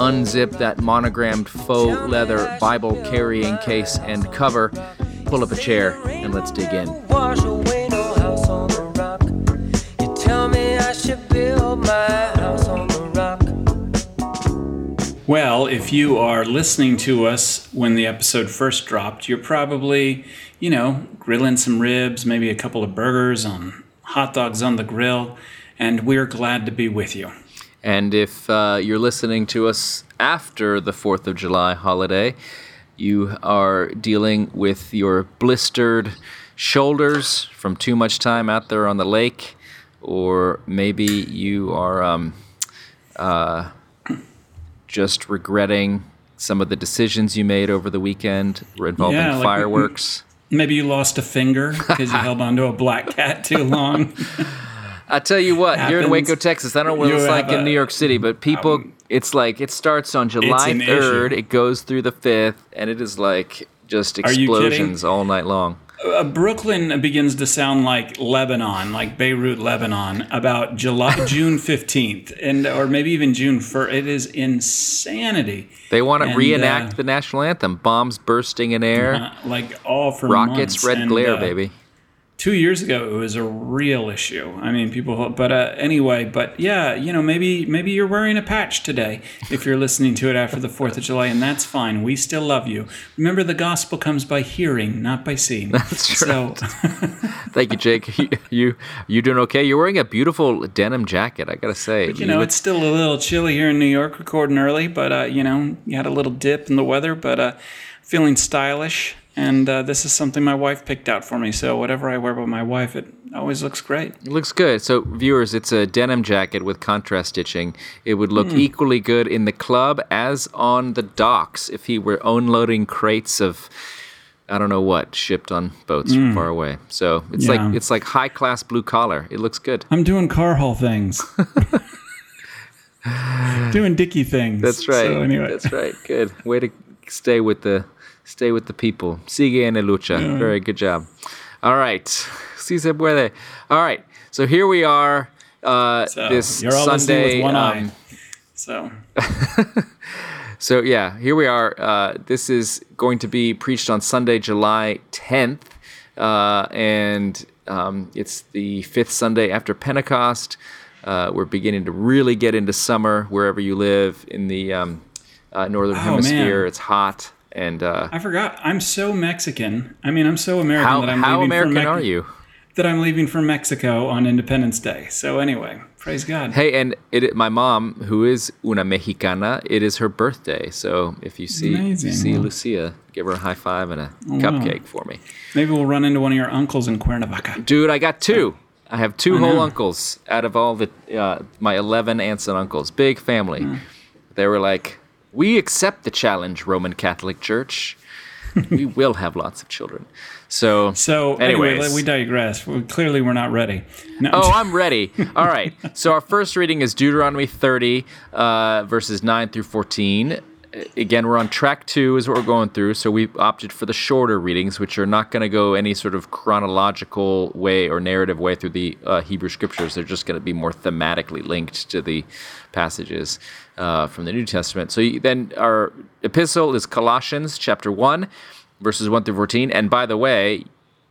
unzip that monogrammed faux leather Bible carrying case and cover, pull up a chair, and let's dig in. Well, if you are listening to us when the episode first dropped, you're probably, you know, grilling some ribs, maybe a couple of burgers on hot dogs on the grill, and we're glad to be with you. And if uh, you're listening to us after the 4th of July holiday, you are dealing with your blistered shoulders from too much time out there on the lake, or maybe you are um, uh, just regretting some of the decisions you made over the weekend involving yeah, like fireworks. Maybe you lost a finger because you held onto a black cat too long. I tell you what, happens. here in Waco, Texas, I don't know what it's like a, in New York City, but people, um, it's like it starts on July 3rd, it goes through the 5th, and it is like just explosions all night long. Uh, Brooklyn begins to sound like Lebanon, like Beirut, Lebanon, about July, June fifteenth, and or maybe even June first. It is insanity. They want to reenact uh, the national anthem, bombs bursting in air, uh, like all for rockets, months. red and, glare, uh, baby two years ago it was a real issue. I mean people but uh, anyway but yeah you know maybe maybe you're wearing a patch today if you're listening to it after the 4th of july and that's fine. We still love you. Remember the gospel comes by hearing not by seeing. That's true. So thank you jake. You, you you doing okay? You're wearing a beautiful denim jacket i gotta say. But, you, you know look- it's still a little chilly here in new york recording early but uh, you know you had a little dip in the weather but uh, feeling stylish and uh, this is something my wife picked out for me. So whatever I wear with my wife, it always looks great. It looks good. So viewers, it's a denim jacket with contrast stitching. It would look mm. equally good in the club as on the docks if he were unloading crates of I don't know what shipped on boats mm. from hmm. far away. So it's yeah. like it's like high class blue collar. It looks good. I'm doing Carhartt things. doing dicky things. That's right. So anyway. That's right. Good. Way to stay with the Stay with the people. Sigue en la lucha. Yeah. Very good job. All right. Si se puede. All right. So here we are. Uh, so this you're all Sunday. With one um, eye. So. so yeah, here we are. Uh, this is going to be preached on Sunday, July 10th, uh, and um, it's the fifth Sunday after Pentecost. Uh, we're beginning to really get into summer wherever you live in the um, uh, northern oh, hemisphere. Man. It's hot. And uh, I forgot. I'm so Mexican. I mean, I'm so American how, that I'm how leaving American for are you? That I'm leaving for Mexico on Independence Day. So anyway, praise God. Hey, and it, my mom, who is una mexicana, it is her birthday. So if you see Amazing. see Lucia, give her a high five and a oh, cupcake wow. for me. Maybe we'll run into one of your uncles in Cuernavaca. Dude, I got two. I have two whole uncles out of all the uh, my eleven aunts and uncles. Big family. Mm. They were like, we accept the challenge, Roman Catholic Church. we will have lots of children. So, so anyways. anyway, we digress. Clearly, we're not ready. No. Oh, I'm ready. All right. So, our first reading is Deuteronomy 30, uh, verses 9 through 14 again, we're on track two, is what we're going through. So we opted for the shorter readings, which are not going to go any sort of chronological way or narrative way through the uh, Hebrew scriptures. They're just going to be more thematically linked to the passages uh, from the New Testament. So then our epistle is Colossians chapter 1, verses 1 through 14. And by the way,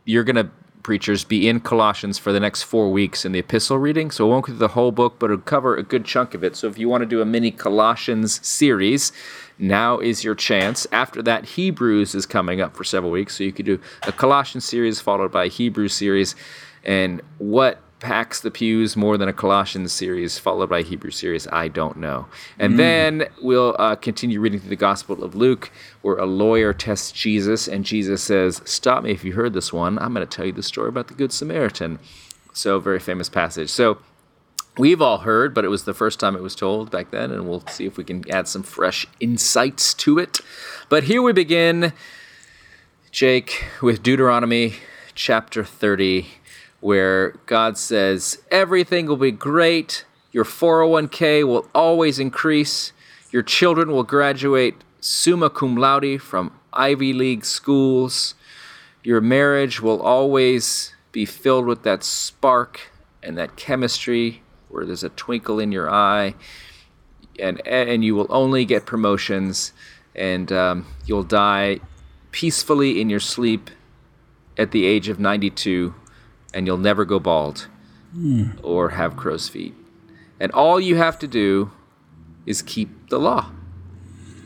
you're going to preachers be in Colossians for the next four weeks in the epistle reading. So it won't go through the whole book, but it'll cover a good chunk of it. So if you want to do a mini Colossians series, now is your chance. After that, Hebrews is coming up for several weeks. So you could do a Colossians series followed by a Hebrew series. And what packs the pews more than a Colossians series followed by a Hebrew series, I don't know. And mm. then we'll uh, continue reading through the Gospel of Luke, where a lawyer tests Jesus, and Jesus says, Stop me if you heard this one. I'm going to tell you the story about the Good Samaritan. So, very famous passage. So, we've all heard, but it was the first time it was told back then, and we'll see if we can add some fresh insights to it. But here we begin, Jake, with Deuteronomy chapter 30, where God says, Everything will be great. Your 401k will always increase. Your children will graduate summa cum laude from Ivy League schools. Your marriage will always be filled with that spark and that chemistry where there's a twinkle in your eye. And, and you will only get promotions and um, you'll die peacefully in your sleep at the age of 92 and you'll never go bald Hmm. or have crow's feet. And all you have to do is keep the law.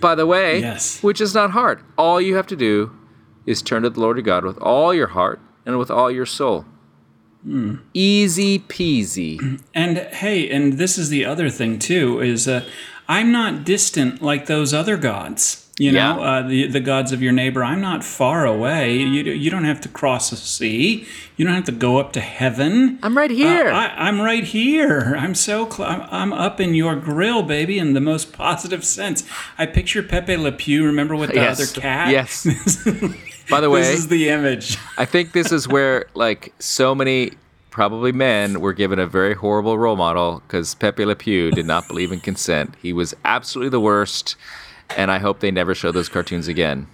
By the way, Yes. which is not hard. All you have to do is turn to the Lord your God with all your heart and with all your soul. Hmm. Easy peasy. And hey, and this is the other thing too is uh, I'm not distant like those other gods. You know, Yeah. uh, the the gods of your neighbor. I'm not far away. You you don't have to cross a sea. You don't have to go up to heaven. I'm right here. Uh, I, I'm right here. I'm so cl- I'm, I'm up in your grill, baby, in the most positive sense. I picture Pepe Le Pew. Remember with the Yes. other cat? Yes. By the way, this is the image. I think this is where like so many probably men were given a very horrible role model because Pepe Le Pew did not believe in consent. He was absolutely the worst, and I hope they never show those cartoons again.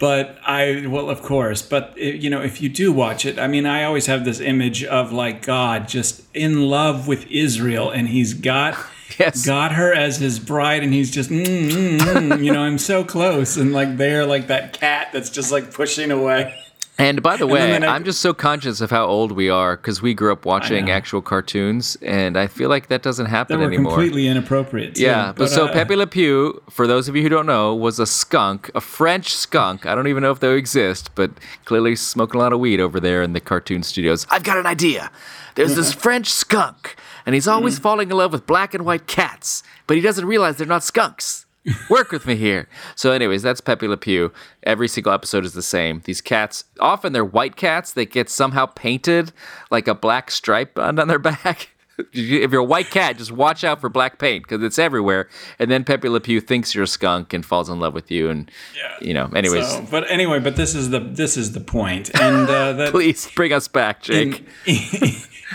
But I, well, of course. But i- you know, if you do watch it, I mean, I always have this image of like God just in love with Israel, and He's got Yes. got her as His bride, and He's just, mm, mm, mm, you know, I'm so close, and like they're like that cat that's just like pushing away. And by the way, I- I'm just so conscious of how old we are because we grew up watching actual cartoons, and I feel like that doesn't happen That were anymore. completely inappropriate. Too. Yeah, but, so uh, Pepe Le Pew, for those of you who don't know, was a skunk, a French skunk. I don't even know if they exist, but clearly smoking a lot of weed over there in the cartoon studios. I've got an idea. There's this French skunk, and he's always falling in love with black and white cats, but he doesn't realize they're not skunks. Work with me here. So, anyways, that's Pepe Le Pew. Every single episode is the same. These cats, often they're white cats. They get somehow painted like a black stripe on, on their back. if you're a white cat, just watch out for black paint because it's everywhere. And then Pepe Le Pew thinks you're a skunk and falls in love with you. And you know, anyways, So, but anyway, but this is the this is the point. and uh, that please bring us back, Jake.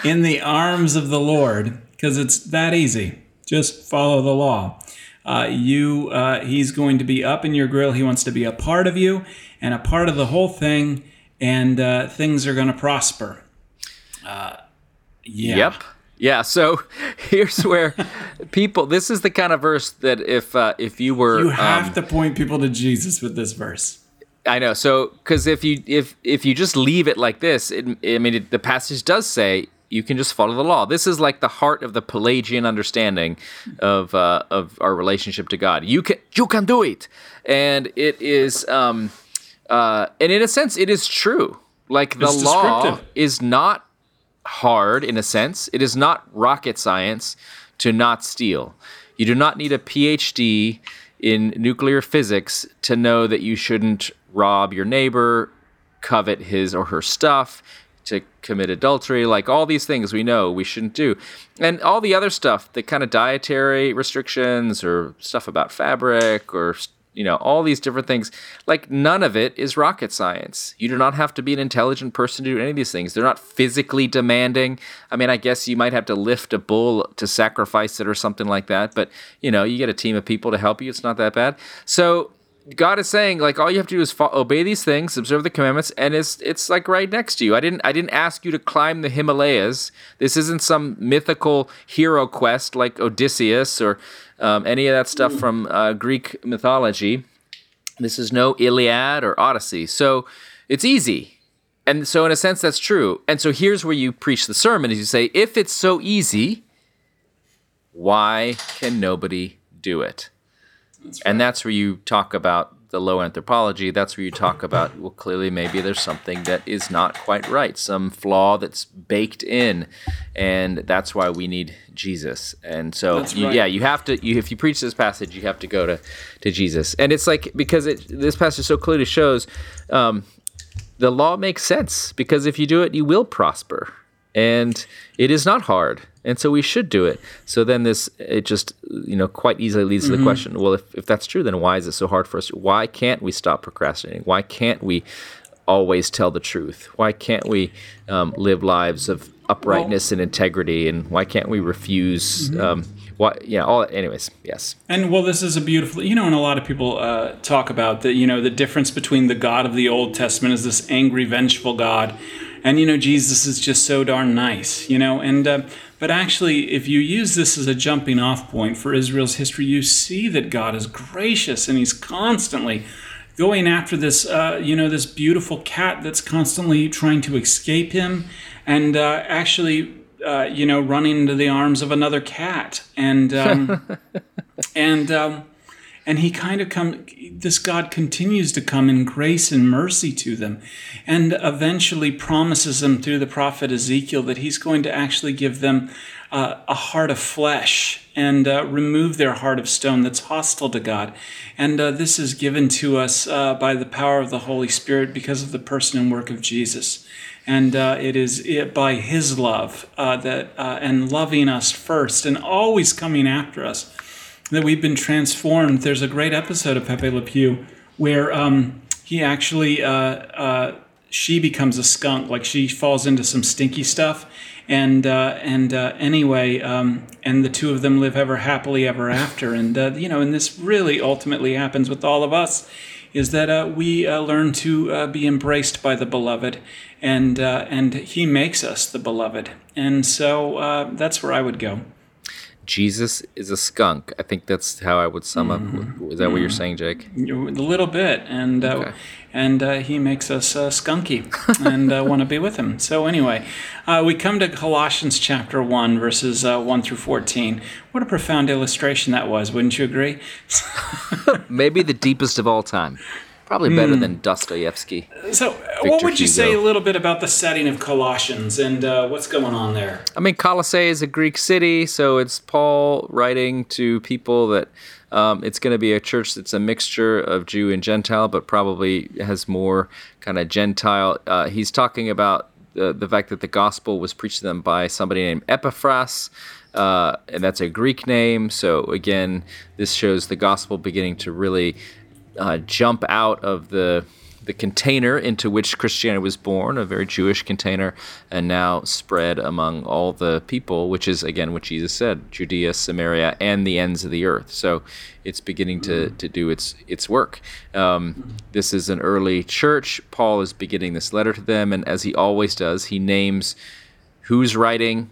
in the arms of the Lord, because it's that easy. Just follow the law. Uh, you, uh, he's going to be up in your grill. He wants to be a part of you and a part of the whole thing, and uh, things are going to prosper. Uh, yeah. Yep. Yeah. So here's where people. This is the kind of verse that if uh, if you were You have um, to point people to Jesus with this verse. I know. So, because if you if if you just leave it like this, it, I mean, it, the passage does say you can just follow the law. This is like the heart of the Pelagian understanding of uh, of our relationship to God. You can you can do it, and it is, um, uh, and in a sense, it is true. Like the law is not hard in a sense. It is not rocket science to not steal. You do not need a PhD in nuclear physics to know that you shouldn't rob your neighbor, covet his or her stuff, to commit adultery, like all these things we know we shouldn't do. And all the other stuff, the kind of dietary restrictions or stuff about fabric or you know, all these different things. Like none of it is rocket science. You do not have to be an intelligent person to do any of these things. They're not physically demanding. I mean, I guess you might have to lift a bull to sacrifice it or something like that, but you know, you get a team of people to help you. It's not that bad. So God is saying like all you have to do is fo- obey these things, observe the commandments, and it's it's like right next to you. I didn't I didn't ask you to climb the Himalayas. This isn't some mythical hero quest like Odysseus or um, any of that stuff from uh, Greek mythology. This is no Iliad or Odyssey, so it's easy. And so in a sense that's true. And so here's where you preach the sermon: is you say, if it's so easy, why can nobody do it? And that's where you talk about the low anthropology. That's where you talk about, well, clearly maybe there's something that is not quite right, some flaw that's baked in. And that's why we need Jesus. And so, That's you, right. yeah, you have to, you, if you preach this passage, you have to go to, to Jesus. And it's like, because it, this passage so clearly shows um, the law makes sense because if you do it, you will prosper. And it is not hard. And so we should do it. So then this it just you know quite easily leads to the question: Well, if if that's true, then why is it so hard for us? Why can't we stop procrastinating? Why can't we always tell the truth? Why can't we um, live lives of uprightness and integrity? And why can't we refuse? Um, what? Yeah. All. Anyways. Yes. And well, this is a beautiful, you know, and a lot of people uh, talk about that, you know, the difference between the God of the Old Testament is this angry, vengeful God, and you know, Jesus is just so darn nice, you know, and uh, but actually, if you use this as a jumping off point for Israel's history, you see that God is gracious and He's constantly going after this, uh, you know, this beautiful cat that's constantly trying to escape him, and uh, actually uh, you know, running into the arms of another cat, and um, and um, and he kind of come. This God continues to come in grace and mercy to them, and eventually promises them through the prophet Ezekiel that he's going to actually give them uh, a heart of flesh and uh, remove their heart of stone that's hostile to God. And uh, this is given to us uh, by the power of the Holy Spirit because of the person and work of Jesus and uh, it is it, by His love uh, that uh, and loving us first, and always coming after us, that we've been transformed. There's a great episode of Pepe Le Pew where um, he actually uh, uh, she becomes a skunk, like she falls into some stinky stuff, and uh, and anyway, um, and the two of them live ever happily ever after, and you know, and this really ultimately happens with all of us is that uh, we uh, learn to uh, be embraced by the beloved, and uh, and He makes us the beloved, and so uh, that's where I would go. Jesus is a skunk. I think that's how I would sum mm-hmm. up. Is that mm-hmm. what you're saying, Jake? A little bit, and uh, okay. and uh, he makes us uh, skunky and uh, want to be with him. So anyway, uh, we come to Colossians chapter one, verses uh, one through fourteen. What a profound illustration that was! Wouldn't you agree? Maybe the deepest of all time. Probably better mm. than Dostoevsky. So, Victor what would you Hugo. say a little bit about the setting of Colossians and uh, what's going on there? I mean, Colossae is a Greek city, so it's Paul writing to people that um, it's going to be a church that's a mixture of Jew and Gentile, but probably has more kind of Gentile. Uh, he's talking about the, the fact that the gospel was preached to them by somebody named Epaphras. Uh, and that's a Greek name. So again, this shows the gospel beginning to really uh, jump out of the the container into which Christianity was born, a very Jewish container, and now spread among all the people, which is again what Jesus said, Judea, Samaria, and the ends of the earth. So it's beginning to, to do its its work. Um, this is an early church. Paul is beginning this letter to them, and as he always does, he names who's writing,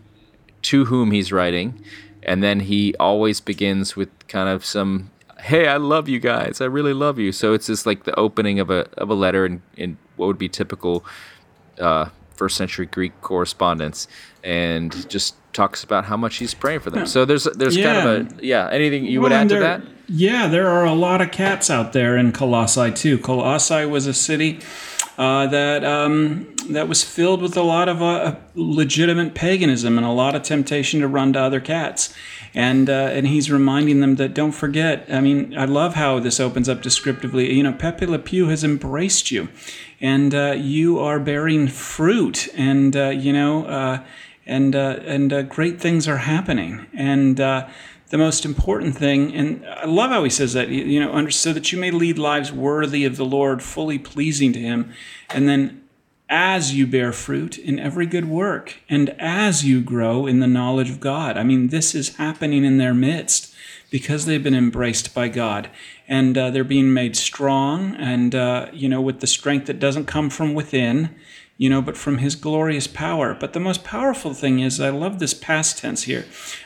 to whom he's writing, and then he always begins with kind of some hey, I love you guys. I really love you. So it's just like the opening of a of a letter in, in what would be typical uh, first century Greek correspondence, and just talks about how much he's praying for them. Yeah. So there's there's yeah. kind of a yeah. Anything you well, would add there, to that? Yeah, there are a lot of cats out there in Colossae too. Colossae was a city uh, that um, that was filled with a lot of uh, legitimate paganism and a lot of temptation to run to other cats. And uh, and he's reminding them that don't forget. I mean, I love how this opens up descriptively. You know, Pepe Le Pew has embraced you, and uh, you are bearing fruit, and uh, you know, uh, and and great things are happening, and the most important thing, and I love how he says that, you know, so that you may lead lives worthy of the Lord, fully pleasing to him. And then as you bear fruit in every good work, and as you grow in the knowledge of God. I mean, this is happening in their midst because they've been embraced by God. And uh, they're being made strong, and, uh, you know, with the strength that doesn't come from within you know, but from his glorious power. But the most powerful thing is, I love this past tense here.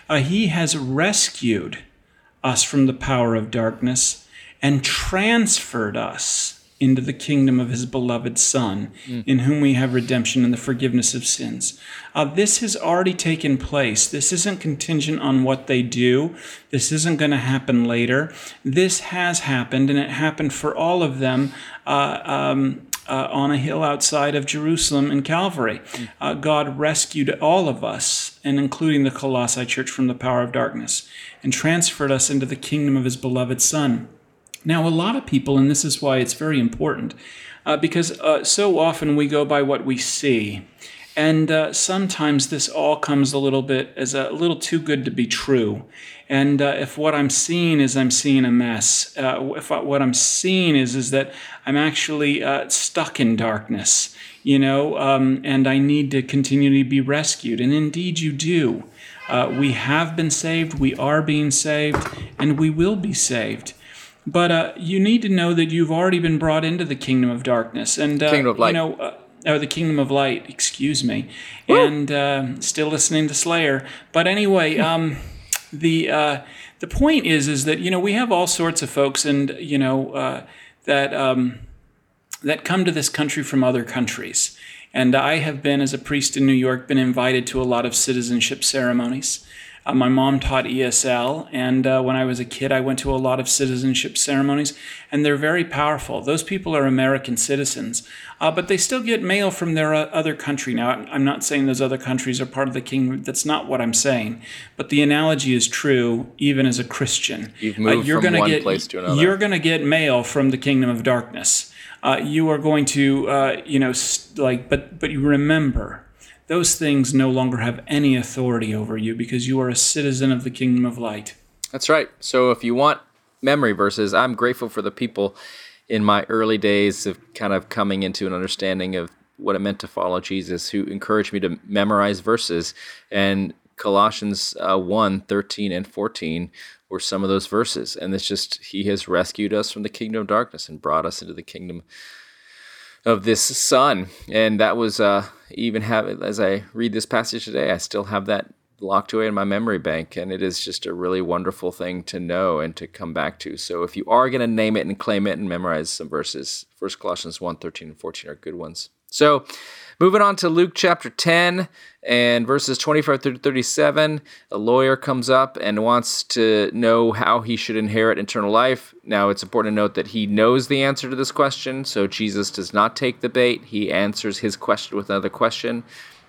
Uh, he has rescued us from the power of darkness and transferred us into the kingdom of his beloved Son, mm. in whom we have redemption and the forgiveness of sins. Uh, this has already taken place. This isn't contingent on what they do. This isn't going to happen later. This has happened, and it happened for all of them. Uh, um, uh, on a hill outside of Jerusalem in Calvary. Uh, God rescued all of us, and including the Colossae church, from the power of darkness and transferred us into the kingdom of his beloved Son. Now, a lot of people, and this is why it's very important, uh, because uh, so often we go by what we see. And uh, sometimes this all comes a little bit as a little too good to be true. And uh, if what I'm seeing is I'm seeing a mess, uh, if I, what I'm seeing is is that I'm actually uh, stuck in darkness, you know, um, and I need to continue to be rescued. And indeed, you do. Uh, we have been saved, we are being saved, and we will be saved. But uh, you need to know that you've already been brought into the kingdom of darkness, and kingdom of light. you know or the Kingdom of Light, excuse me, Woo! and uh, still listening to Slayer. But anyway, um, the uh, the point is is that you know we have all sorts of folks, and you know uh, that um, that come to this country from other countries. And I have been, as a priest in New York, been invited to a lot of citizenship ceremonies. Uh, my mom taught ESL, and uh, when I was a kid, I went to a lot of citizenship ceremonies, and they're very powerful. Those people are American citizens, uh, but they still get mail from their uh, other country. Now, I'm not saying those other countries are part of the kingdom. That's not what I'm saying. But the analogy is true, even as a Christian. You've moved you're from one get, place to another. You're going to get mail from the kingdom of darkness. Uh, you are going to, uh, you know, st- like, but but you remember those things no longer have any authority over you because you are a citizen of the kingdom of light. That's right. So if you want memory verses, I'm grateful for the people in my early days of kind of coming into an understanding of what it meant to follow Jesus who encouraged me to memorize verses. And Colossians uh, 1 13 and 14 were some of those verses. And it's just, He has rescued us from the kingdom of darkness and brought us into the kingdom of this son. And that was uh, even have as I read this passage today, I still have that locked away in my memory bank, and it is just a really wonderful thing to know and to come back to. So if you are going to name it and claim it and memorize some verses, First Colossians 1, 13 and 14 are good ones. So moving on to Luke chapter 10 and verses 25 through 37, a lawyer comes up and wants to know how he should inherit eternal life. Now, it's important to note that he knows the answer to this question, so Jesus does not take the bait. He answers his question with another question.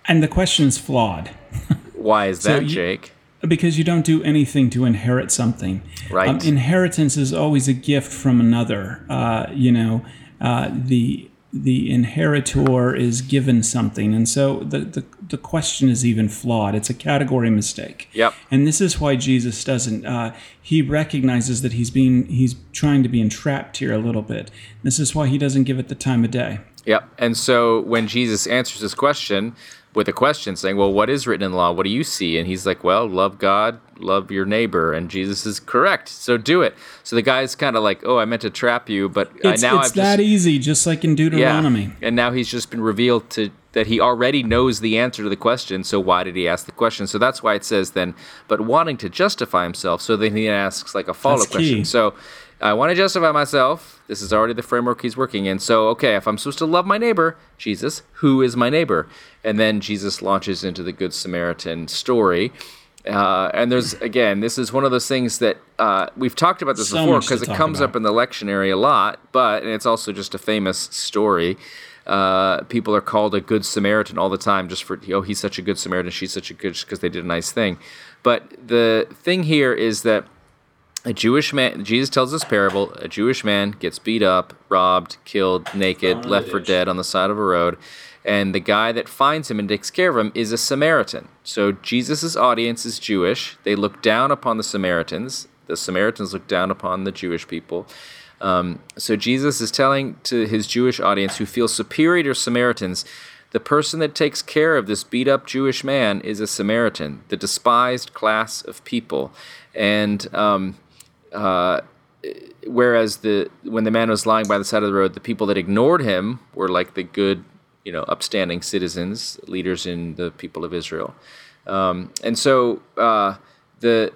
And the question is flawed. Why is that, so you, Jake? Because you don't do anything to inherit something. Right. Um, inheritance is always a gift from another. Uh, you know, uh, the the inheritor is given something, and so the, the the question is even flawed. It's a category mistake. Yep. And this is why Jesus doesn't. Uh, he recognizes that he's being he's trying to be entrapped here a little bit. This is why he doesn't give it the time of day. Yep. And so when Jesus answers this question, with a question saying, Well, what is written in the law? What do you see? And he's like, Well, love God, love your neighbor. And Jesus is correct. So do it. So the guy's kind of like, Oh, I meant to trap you, but it's, now it's I've that just, easy, just like in Deuteronomy. Yeah. And now he's just been revealed to that he already knows the answer to the question. So why did he ask the question? So that's why it says then, but wanting to justify himself. So then he asks like a follow up question. So I want to justify myself. This is already the framework he's working in. So, okay, if I'm supposed to love my neighbor, Jesus, who is my neighbor? And then Jesus launches into the Good Samaritan story. Uh, and there's, again, this is one of those things that uh, we've talked about this so before because it comes about. up in the lectionary a lot, but, and it's also just a famous story. Uh, people are called a good Samaritan all the time just for, oh, he's such a good Samaritan, she's such a good, because they did a nice thing. But the thing here is that a Jewish man, Jesus tells this parable a Jewish man gets beat up, robbed, killed, naked, left for dead on the side of a road. And the guy that finds him and takes care of him is a Samaritan. So Jesus' audience is Jewish. They look down upon the Samaritans. The Samaritans look down upon the Jewish people. Um, so Jesus is telling to his Jewish audience who feel superior to Samaritans the person that takes care of this beat up Jewish man is a Samaritan, the despised class of people. And um, uh, whereas the when the man was lying by the side of the road, the people that ignored him were like the good, you know, upstanding citizens, leaders in the people of Israel. Um, and so uh, the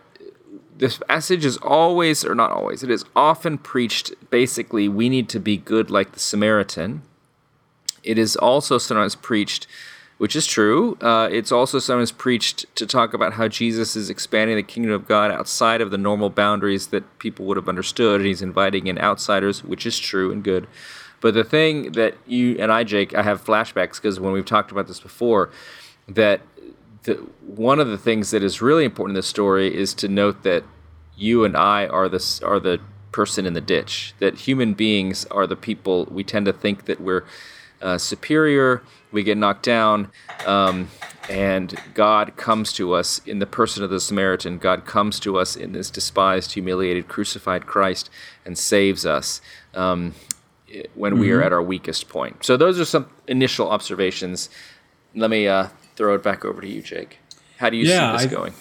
this passage is always, or not always, it is often preached. Basically, we need to be good like the Samaritan. It is also sometimes preached which is true. Uh, it's also sometimes preached to talk about how Jesus is expanding the kingdom of God outside of the normal boundaries that people would have understood, and he's inviting in outsiders, which is true and good. But the thing that you and I, Jake, I have flashbacks because when we've talked about this before, that the, one of the things that is really important in this story is to note that you and I are the are the person in the ditch. That human beings are the people we tend to think that we're uh, superior. We get knocked down. Um, and God comes to us in the person of the Samaritan. God comes to us in this despised, humiliated, crucified Christ and saves us um, when mm-hmm. we are mm-hmm. at our weakest point. So, those are some initial observations. Let me uh, throw it back over to you, Jake. How do you yeah, see this I, going?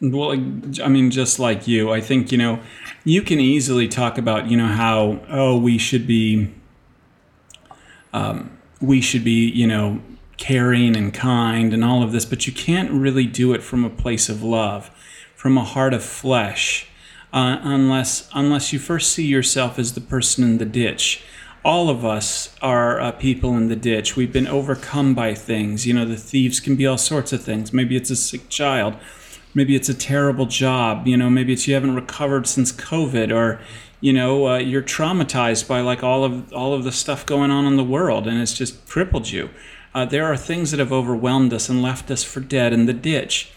Well, I mean, just like you, I think, you know, you can easily talk about, you know, how, oh, we should be, um, we should be, you know, caring and kind and all of this, but you can't really do it from a place of love, from a heart of flesh, uh, unless unless you first see yourself as the person in the ditch. All of us are uh, people in the ditch. We've been overcome by things. You know, the thieves can be all sorts of things. Maybe it's a sick child. Maybe it's a terrible job. You know, maybe it's you haven't recovered since COVID, or you know, uh, you're traumatized by like all of all of the stuff going on in the world, and it's just crippled you uh, there are things that have overwhelmed us and left us for dead in the ditch.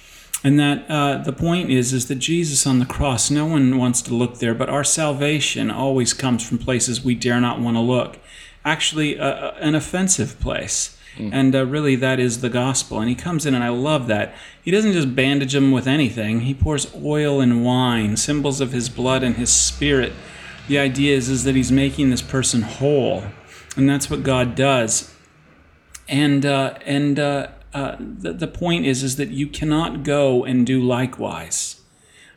And that uh, the point is, is that Jesus on the cross, no one wants to look there, but our salvation always comes from places we dare not want to look. Actually, uh, uh an offensive place. Mm. And uh, really, that is the gospel. And he comes in, and I love that. He doesn't just bandage them with anything, he pours oil and wine, symbols of his blood and his spirit. The idea is, is that he's making this person whole. And that's what God does and uh, and uh, the, the point is is that you cannot go and do likewise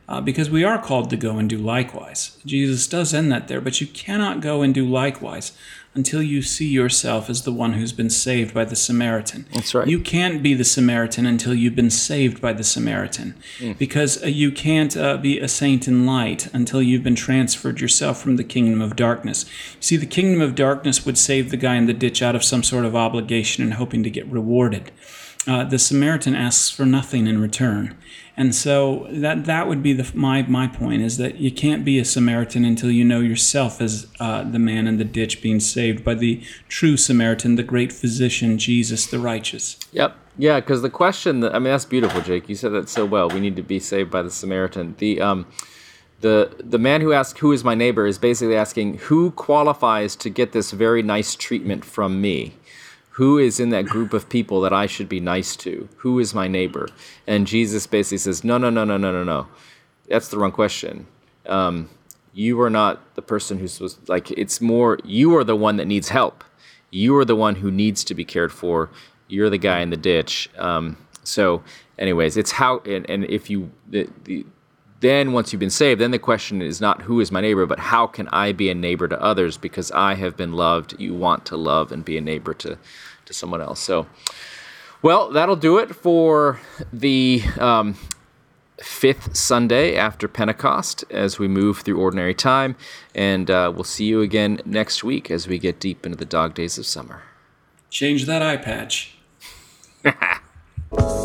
uh, because we are called to go and do likewise jesus does end that there but you cannot go and do likewise until you see yourself as the one who's been saved by the Samaritan. That's right. You can't be the Samaritan until you've been saved by the Samaritan. Mm. Because uh, you can't uh, be a saint in light until you've been transferred yourself from the kingdom of darkness. see, the kingdom of darkness would save the guy in the ditch out of some sort of obligation and hoping to get rewarded. Uh, the Samaritan asks for nothing in return. And so that that would be the my my point is that you can't be a Samaritan until you know yourself as uh, the man in the ditch being saved by the true Samaritan, the great physician Jesus the righteous. Yep. Yeah, because the question that, I mean that's beautiful, Jake. You said that so well. We need to be saved by the Samaritan. The um the the man who asks who is my neighbor is basically asking who qualifies to get this very nice treatment from me who is in that group of people that I should be nice to? Who is my neighbor? And Jesus basically says, no, no, no, no, no, no, no. That's the wrong question. Um, you are not the person who's supposed like it's more you are the one that needs help. You are the one who needs to be cared for. You're the guy in the ditch. Um, so, anyways, it's how and, and if you the, the then once you've been saved, then the question is not who is my neighbor, but how can I be a neighbor to others because I have been loved. You want to love and be a neighbor to to someone else. So, well, that'll do it for the um, fifth Sunday after Pentecost as we move through ordinary time. And uh, we'll see you again next week as we get deep into the dog days of summer. Change that eye patch.